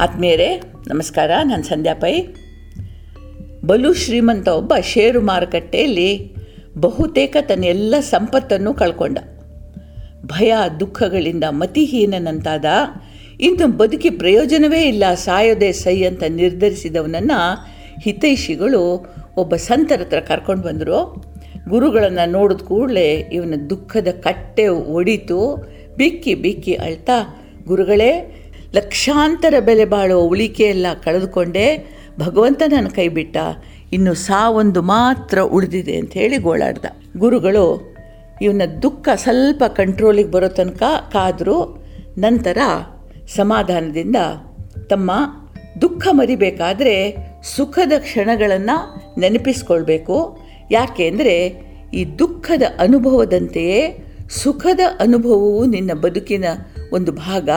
ಆತ್ಮೀಯರೇ, ನಮಸ್ಕಾರ, ನಾನು ಸಂಧ್ಯಾ ಪೈ. ಬಲು ಶ್ರೀಮಂತ ಒಬ್ಬ ಷೇರು ಮಾರುಕಟ್ಟೆಯಲ್ಲಿ ಬಹುತೇಕ ತನ್ನ ಎಲ್ಲ ಸಂಪತ್ತನ್ನು ಕಳ್ಕೊಂಡ. ಭಯ, ದುಃಖಗಳಿಂದ ಮತಿಹೀನನಂತಾದ, ಇನ್ನು ಬದುಕಿ ಪ್ರಯೋಜನವೇ ಇಲ್ಲ, ಸಾಯೋದೇ ಸೈ ಅಂತ ನಿರ್ಧರಿಸಿದವನನ್ನು ಹಿತೈಷಿಗಳು ಒಬ್ಬ ಸಂತರ ಹತ್ರ ಕರ್ಕೊಂಡು ಬಂದರು. ಗುರುಗಳನ್ನು ನೋಡಿದ ಕೂಡಲೇ ಇವನ ದುಃಖದ ಕಟ್ಟೆ ಒಡಿತು. ಬಿಕ್ಕಿ ಬಿಕ್ಕಿ ಅಳ್ತಾ, ಗುರುಗಳೇ ಲಕ್ಷಾಂತರ ಬೆಲೆ ಬಾಳುವ ಉಳಿಕೆಯೆಲ್ಲ ಕಳೆದುಕೊಂಡೆ ಭಗವಂತ ನನ್ನ ಕೈ ಬಿಟ್ಟ. ಇನ್ನು ಸಾವೊಂದು ಮಾತ್ರ ಉಳಿದಿದೆ ಅಂತ ಹೇಳಿ ಗೋಳಾಡ್ದ. ಗುರುಗಳು, ಇವನ ದುಃಖ ಸ್ವಲ್ಪ ಕಂಟ್ರೋಲಿಗೆ ಬರೋ ತನಕ ಕಾದರು ನಂತರ ಸಮಾಧಾನದಿಂದ ತಮ್ಮ ದುಃಖ ಮರಿಬೇಕಾದರೆ ಸುಖದ ಕ್ಷಣಗಳನ್ನು ನೆನಪಿಸ್ಕೊಳ್ಬೇಕು. ಯಾಕೆ ಅಂದರೆ ಈ ದುಃಖದ ಅನುಭವದಂತೆಯೇ ಸುಖದ ಅನುಭವವು ನಿನ್ನ ಬದುಕಿನ ಒಂದು ಭಾಗ.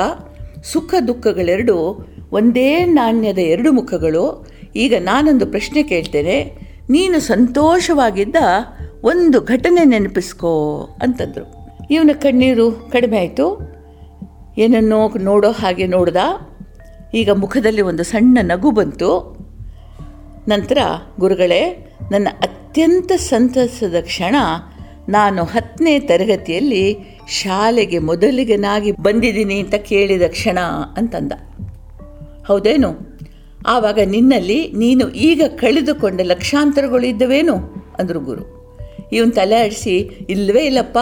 ಸುಖ ದುಃಖಗಳೆರಡು ಒಂದೇ ನಾಣ್ಯದ ಎರಡು ಮುಖಗಳು. ಈಗ ನಾನೊಂದು ಪ್ರಶ್ನೆ ಕೇಳ್ತೇನೆ. ನೀನು ಸಂತೋಷವಾಗಿದ್ದ ಒಂದು ಘಟನೆ ನೆನಪಿಸ್ಕೋ ಅಂತಂದರು. ಇವನ ಕಣ್ಣೀರು ಕಡಿಮೆ ಆಯಿತು. ಏನನ್ನೋ ನೋಡೋ ಹಾಗೆ ನೋಡ್ದ. ಈಗ ಮುಖದಲ್ಲಿ ಒಂದು ಸಣ್ಣ ನಗು ಬಂತು. ನಂತರ, ಗುರುಗಳೇ, ನನ್ನ ಅತ್ಯಂತ ಸಂತಸದ ಕ್ಷಣ ನಾನು ಹತ್ತನೇ ತರಗತಿಯಲ್ಲಿ ಶಾಲೆಗೆ ಮೊದಲಿಗನಾಗಿ ಬಂದಿದ್ದೀನಿ ಅಂತ ಕೇಳಿದ ಕ್ಷಣ ಅಂತಂದ. ಹೌದೇನು? ಆವಾಗ ನಿನ್ನಲ್ಲಿ ನೀನು ಈಗ ಕಳೆದುಕೊಂಡ ಲಕ್ಷಾಂತರಗಳು ಇದ್ದವೇನು? ಅಂದರು ಗುರು. ಇವನು ತಲೆ ಆಡಿಸಿ ಇಲ್ಲವೇ ಇಲ್ಲಪ್ಪ,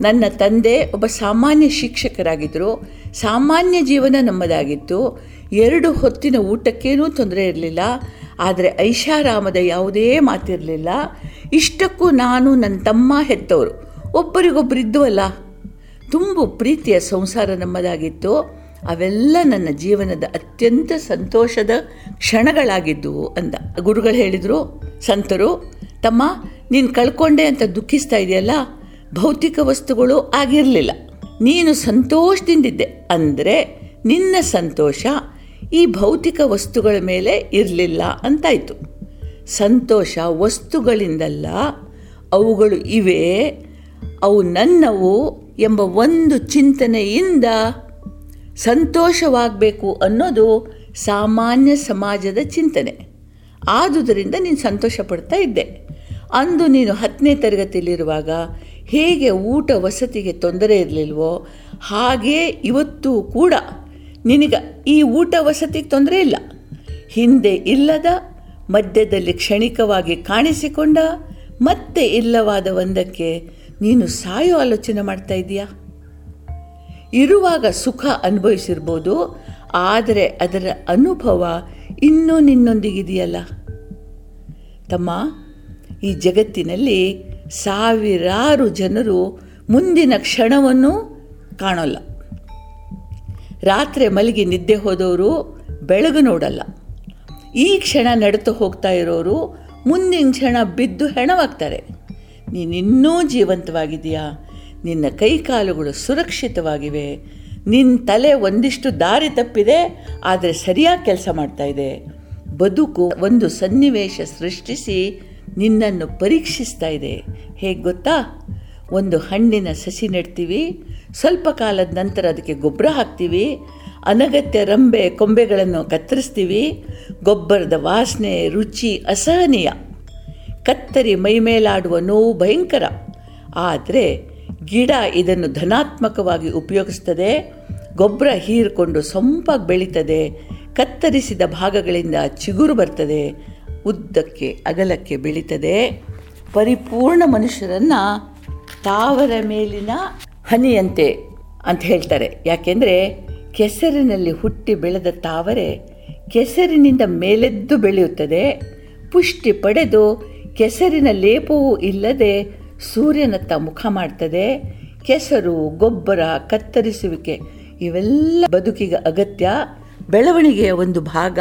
ನನ್ನ ತಂದೆ ಒಬ್ಬ ಸಾಮಾನ್ಯ ಶಿಕ್ಷಕರಾಗಿದ್ದರು ಸಾಮಾನ್ಯ ಜೀವನ ನಮ್ಮದಾಗಿತ್ತು, ಎರಡು ಹೊತ್ತಿನ ಊಟಕ್ಕೇನೂ ತೊಂದರೆ ಇರಲಿಲ್ಲ ಆದರೆ ಐಷಾರಾಮದ ಯಾವುದೇ ಮಾತಿರಲಿಲ್ಲ. ಇಷ್ಟಕ್ಕೂ ನಾನು ನನ್ನ ತಮ್ಮ ಹೆತ್ತವರು ಒಬ್ಬರಿಗೊಬ್ಬರು ಇದ್ದುವಲ್ಲ ತುಂಬು ಪ್ರೀತಿಯ ಸಂಸಾರ ನಮ್ಮದಾಗಿತ್ತು. ಅವೆಲ್ಲ ನನ್ನ ಜೀವನದ ಅತ್ಯಂತ ಸಂತೋಷದ ಕ್ಷಣಗಳಾಗಿದ್ದವು ಅಂದ. ಗುರುಗಳು ಹೇಳಿದರು, ಸಂತರು, ತಮ್ಮ, ನೀನು ಕಳ್ಕೊಂಡೆ ಅಂತ ದುಃಖಿಸ್ತಾ ಇದೆಯಲ್ಲ? ಭೌತಿಕ ವಸ್ತುಗಳು ಆಗಿರಲಿಲ್ಲ. ನೀನು ಸಂತೋಷದಿಂದಿದ್ದೆ. ಅಂದರೆ ನಿನ್ನ ಸಂತೋಷ ಈ ಭೌತಿಕ ವಸ್ತುಗಳ ಮೇಲೆ ಇರಲಿಲ್ಲ ಅಂತಾಯಿತು. ಸಂತೋಷ ವಸ್ತುಗಳಿಂದಲ್ಲ, ಅವುಗಳು ಇವೆ, ಅವು ನನ್ನವು ಎಂಬ ಒಂದು ಚಿಂತನೆಯಿಂದ ಸಂತೋಷವಾಗಬೇಕು ಅನ್ನೋದು ಸಾಮಾನ್ಯ ಸಮಾಜದ ಚಿಂತನೆ. ಆದುದರಿಂದ ನೀನು ಸಂತೋಷ ಪಡ್ತಾ ಇದ್ದೆ. ಅಂದು ನೀನು ಹತ್ತನೇ ತರಗತಿಯಲ್ಲಿರುವಾಗ ಹೇಗೆ ಊಟ ವಸತಿಗೆ ತೊಂದರೆ ಇರಲಿಲ್ವೋ, ಹಾಗೇ ಇವತ್ತು ಕೂಡ ನಿನಗೆ ಈ ಊಟ ವಸತಿ ತೊಂದರೆ ಇಲ್ಲ. ಹಿಂದೆ ಇಲ್ಲದ, ಮಧ್ಯದಲ್ಲಿ ಕ್ಷಣಿಕವಾಗಿ ಕಾಣಿಸಿಕೊಂಡ, ಮತ್ತೆ ಇಲ್ಲವಾದ ಒಂದಕ್ಕೆ ನೀನು ಸಾಯೋ ಆಲೋಚನೆ ಮಾಡ್ತಾ ಇದೀಯಾ? ಇರುವಾಗ ಸುಖ ಅನುಭವಿಸಿರ್ಬೋದು, ಆದರೆ ಅದರ ಅನುಭವ ಇನ್ನೂ ನಿನ್ನೊಂದಿಗಿದೆಯಲ್ಲ. ತಮ್ಮ, ಈ ಜಗತ್ತಿನಲ್ಲಿ ಸಾವಿರಾರು ಜನರು ಮುಂದಿನ ಕ್ಷಣವನ್ನು ಕಾಣೋಲ್ಲ. ರಾತ್ರಿ ಮಲಗಿ ನಿದ್ದೆ ಹೋದವರು ಬೆಳಗು ನೋಡಲ್ಲ. ಈ ಕ್ಷಣ ನಡೆದು ಹೋಗ್ತಾ ಇರೋರು ಮುಂದಿನ ಕ್ಷಣ ಬಿದ್ದು ಹೆಣವಾಗ್ತಾರೆ. ನೀನಿನ್ನೂ ಜೀವಂತವಾಗಿದೆಯಾ ನಿನ್ನ ಕೈಕಾಲುಗಳು ಸುರಕ್ಷಿತವಾಗಿವೆ. ನಿನ್ನ ತಲೆ ಒಂದಿಷ್ಟು ದಾರಿ ತಪ್ಪಿದೆ, ಆದರೆ ಸರಿಯಾಗಿ ಕೆಲಸ ಮಾಡ್ತಾ ಇದೆ. ಬದುಕು ಒಂದು ಸನ್ನಿವೇಶ ಸೃಷ್ಟಿಸಿ ನಿನ್ನನ್ನು ಪರೀಕ್ಷಿಸ್ತಾ ಇದೆ. ಹೇಗೆ ಗೊತ್ತಾ? ಒಂದು ಹಣ್ಣಿನ ಸಸಿ ನೆಡ್ತೀವಿ. ಸ್ವಲ್ಪ ಕಾಲದ ನಂತರ ಅದಕ್ಕೆ ಗೊಬ್ಬರ ಹಾಕ್ತೀವಿ. ಅನಗತ್ಯ ರಂಬೆ, ಕೊಂಬೆಗಳನ್ನು ಕತ್ತರಿಸ್ತೀವಿ. ಗೊಬ್ಬರದ ವಾಸನೆ, ರುಚಿ ಅಸಹನೀಯ. ಕತ್ತರಿ ಮೈಮೇಲಾಡುವ ನೋವು ಭಯಂಕರ. ಆದರೆ ಗಿಡ ಇದನ್ನು ಧನಾತ್ಮಕವಾಗಿ ಉಪಯೋಗಿಸ್ತದೆ. ಗೊಬ್ಬರ ಹೀರಿಕೊಂಡು ಸೊಂಪಾಗಿ ಬೆಳೀತದೆ. ಕತ್ತರಿಸಿದ ಭಾಗಗಳಿಂದ ಚಿಗುರು ಬರ್ತದೆ. ಉದ್ದಕ್ಕೆ, ಅಗಲಕ್ಕೆ ಬೆಳೀತದೆ. ಪರಿಪೂರ್ಣ ಮನುಷ್ಯರನ್ನು ತಾವರ ಮೇಲಿನ ಹನಿಯಂತೆ ಅಂತ ಹೇಳ್ತಾರೆ. ಯಾಕೆಂದರೆ ಕೆಸರಿನಲ್ಲಿ ಹುಟ್ಟಿ ಬೆಳೆದ ತಾವರೆ ಕೆಸರಿನಿಂದ ಮೇಲೆದ್ದು ಬೆಳೆಯುತ್ತದೆ. ಪುಷ್ಟಿ ಪಡೆದು ಕೆಸರಿನ ಲೇಪವೂ ಇಲ್ಲದೆ ಸೂರ್ಯನತ್ತ ಮುಖ ಮಾಡ್ತದೆ. ಕೆಸರು, ಗೊಬ್ಬರ, ಕತ್ತರಿಸುವಿಕೆ ಇವೆಲ್ಲ ಬದುಕಿಗೆ ಅಗತ್ಯ. ಬೆಳವಣಿಗೆಯ ಒಂದು ಭಾಗ.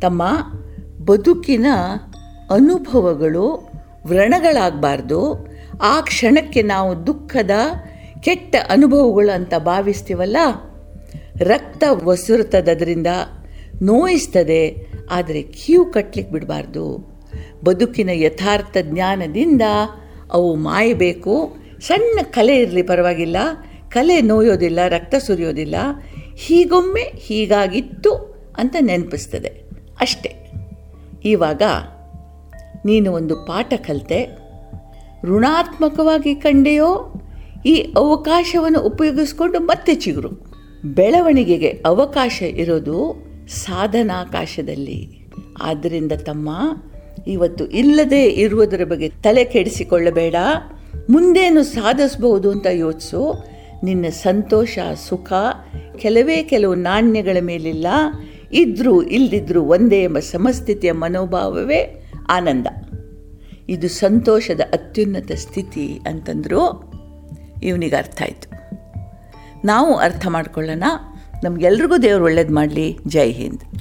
ತಮ್ಮ ಬದುಕಿನ ಅನುಭವಗಳು ವ್ರಣಗಳಾಗಬಾರ್ದು. ಆ ಕ್ಷಣಕ್ಕೆ ನಾವು ದುಃಖದ ಕೆಟ್ಟ ಅನುಭವಗಳು ಅಂತ ಭಾವಿಸ್ತೀವಲ್ಲ? ರಕ್ತ ಒಸುರುತ್ತದೆ ನೋಯಿಸ್ತದೆ, ಆದರೆ ಕ್ಯೂ ಕಟ್ಟಲಿಕ್ಕೆ ಬಿಡಬಾರ್ದು. ಬದುಕಿನ ಯಥಾರ್ಥ ಜ್ಞಾನದಿಂದ ಅವು ಮಾಯಬೇಕು. ಸಣ್ಣ ಕಲೆ ಇರಲಿ ಪರವಾಗಿಲ್ಲ. ಕಲೆ ನೋಯೋದಿಲ್ಲ, ರಕ್ತ ಸುರಿಯೋದಿಲ್ಲ. ಹೀಗೊಮ್ಮೆ ಹೀಗಾಗಿತ್ತು ಅಂತ ನೆನಪಿಸ್ತದೆ. ಅಷ್ಟೆ. ಇವಾಗ ನೀನು ಒಂದು ಪಾಠ ಕಲಿತೆ. ಋಣಾತ್ಮಕವಾಗಿ ಕಂಡೆಯೋ ಈ ಅವಕಾಶವನ್ನು ಉಪಯೋಗಿಸಿಕೊಂಡು ಮತ್ತೆ ಚಿಗುರು. ಬೆಳವಣಿಗೆಗೆ ಅವಕಾಶ ಇರೋದು ಸಾಧನಾಕಾಶದಲ್ಲಿ. ಆದ್ದರಿಂದ ತಮ್ಮ, ಇವತ್ತು ಇಲ್ಲದೆ ಇರುವುದರ ಬಗ್ಗೆ ತಲೆ ಕೆಡಿಸಿಕೊಳ್ಳಬೇಡ. ಮುಂದೇನು ಸಾಧಿಸಬಹುದು ಅಂತ ಯೋಚಿಸು. ನಿನ್ನ ಸಂತೋಷ, ಸುಖ ಕೆಲವೇ ಕೆಲವು ನಾಣ್ಯಗಳ ಮೇಲಿಲ್ಲ. ಇದ್ದರೂ ಇಲ್ಲದಿದ್ರು ಒಂದೇ ಎಂಬ ಸಮಸ್ಥಿತಿಯ ಮನೋಭಾವವೇ ಆನಂದ. ಇದು ಸಂತೋಷದ ಅತ್ಯುನ್ನತ ಸ್ಥಿತಿ ಅಂತಂದರೂ ಇವನಿಗೆ ಅರ್ಥ ಆಯಿತು. ನಾವು ಅರ್ಥ ಮಾಡ್ಕೊಳ್ಳೋಣ, ನಮಗೆಲ್ರಿಗೂ ದೇವರು ಒಳ್ಳೇದು ಮಾಡಲಿ, ಜೈ ಹಿಂದ್.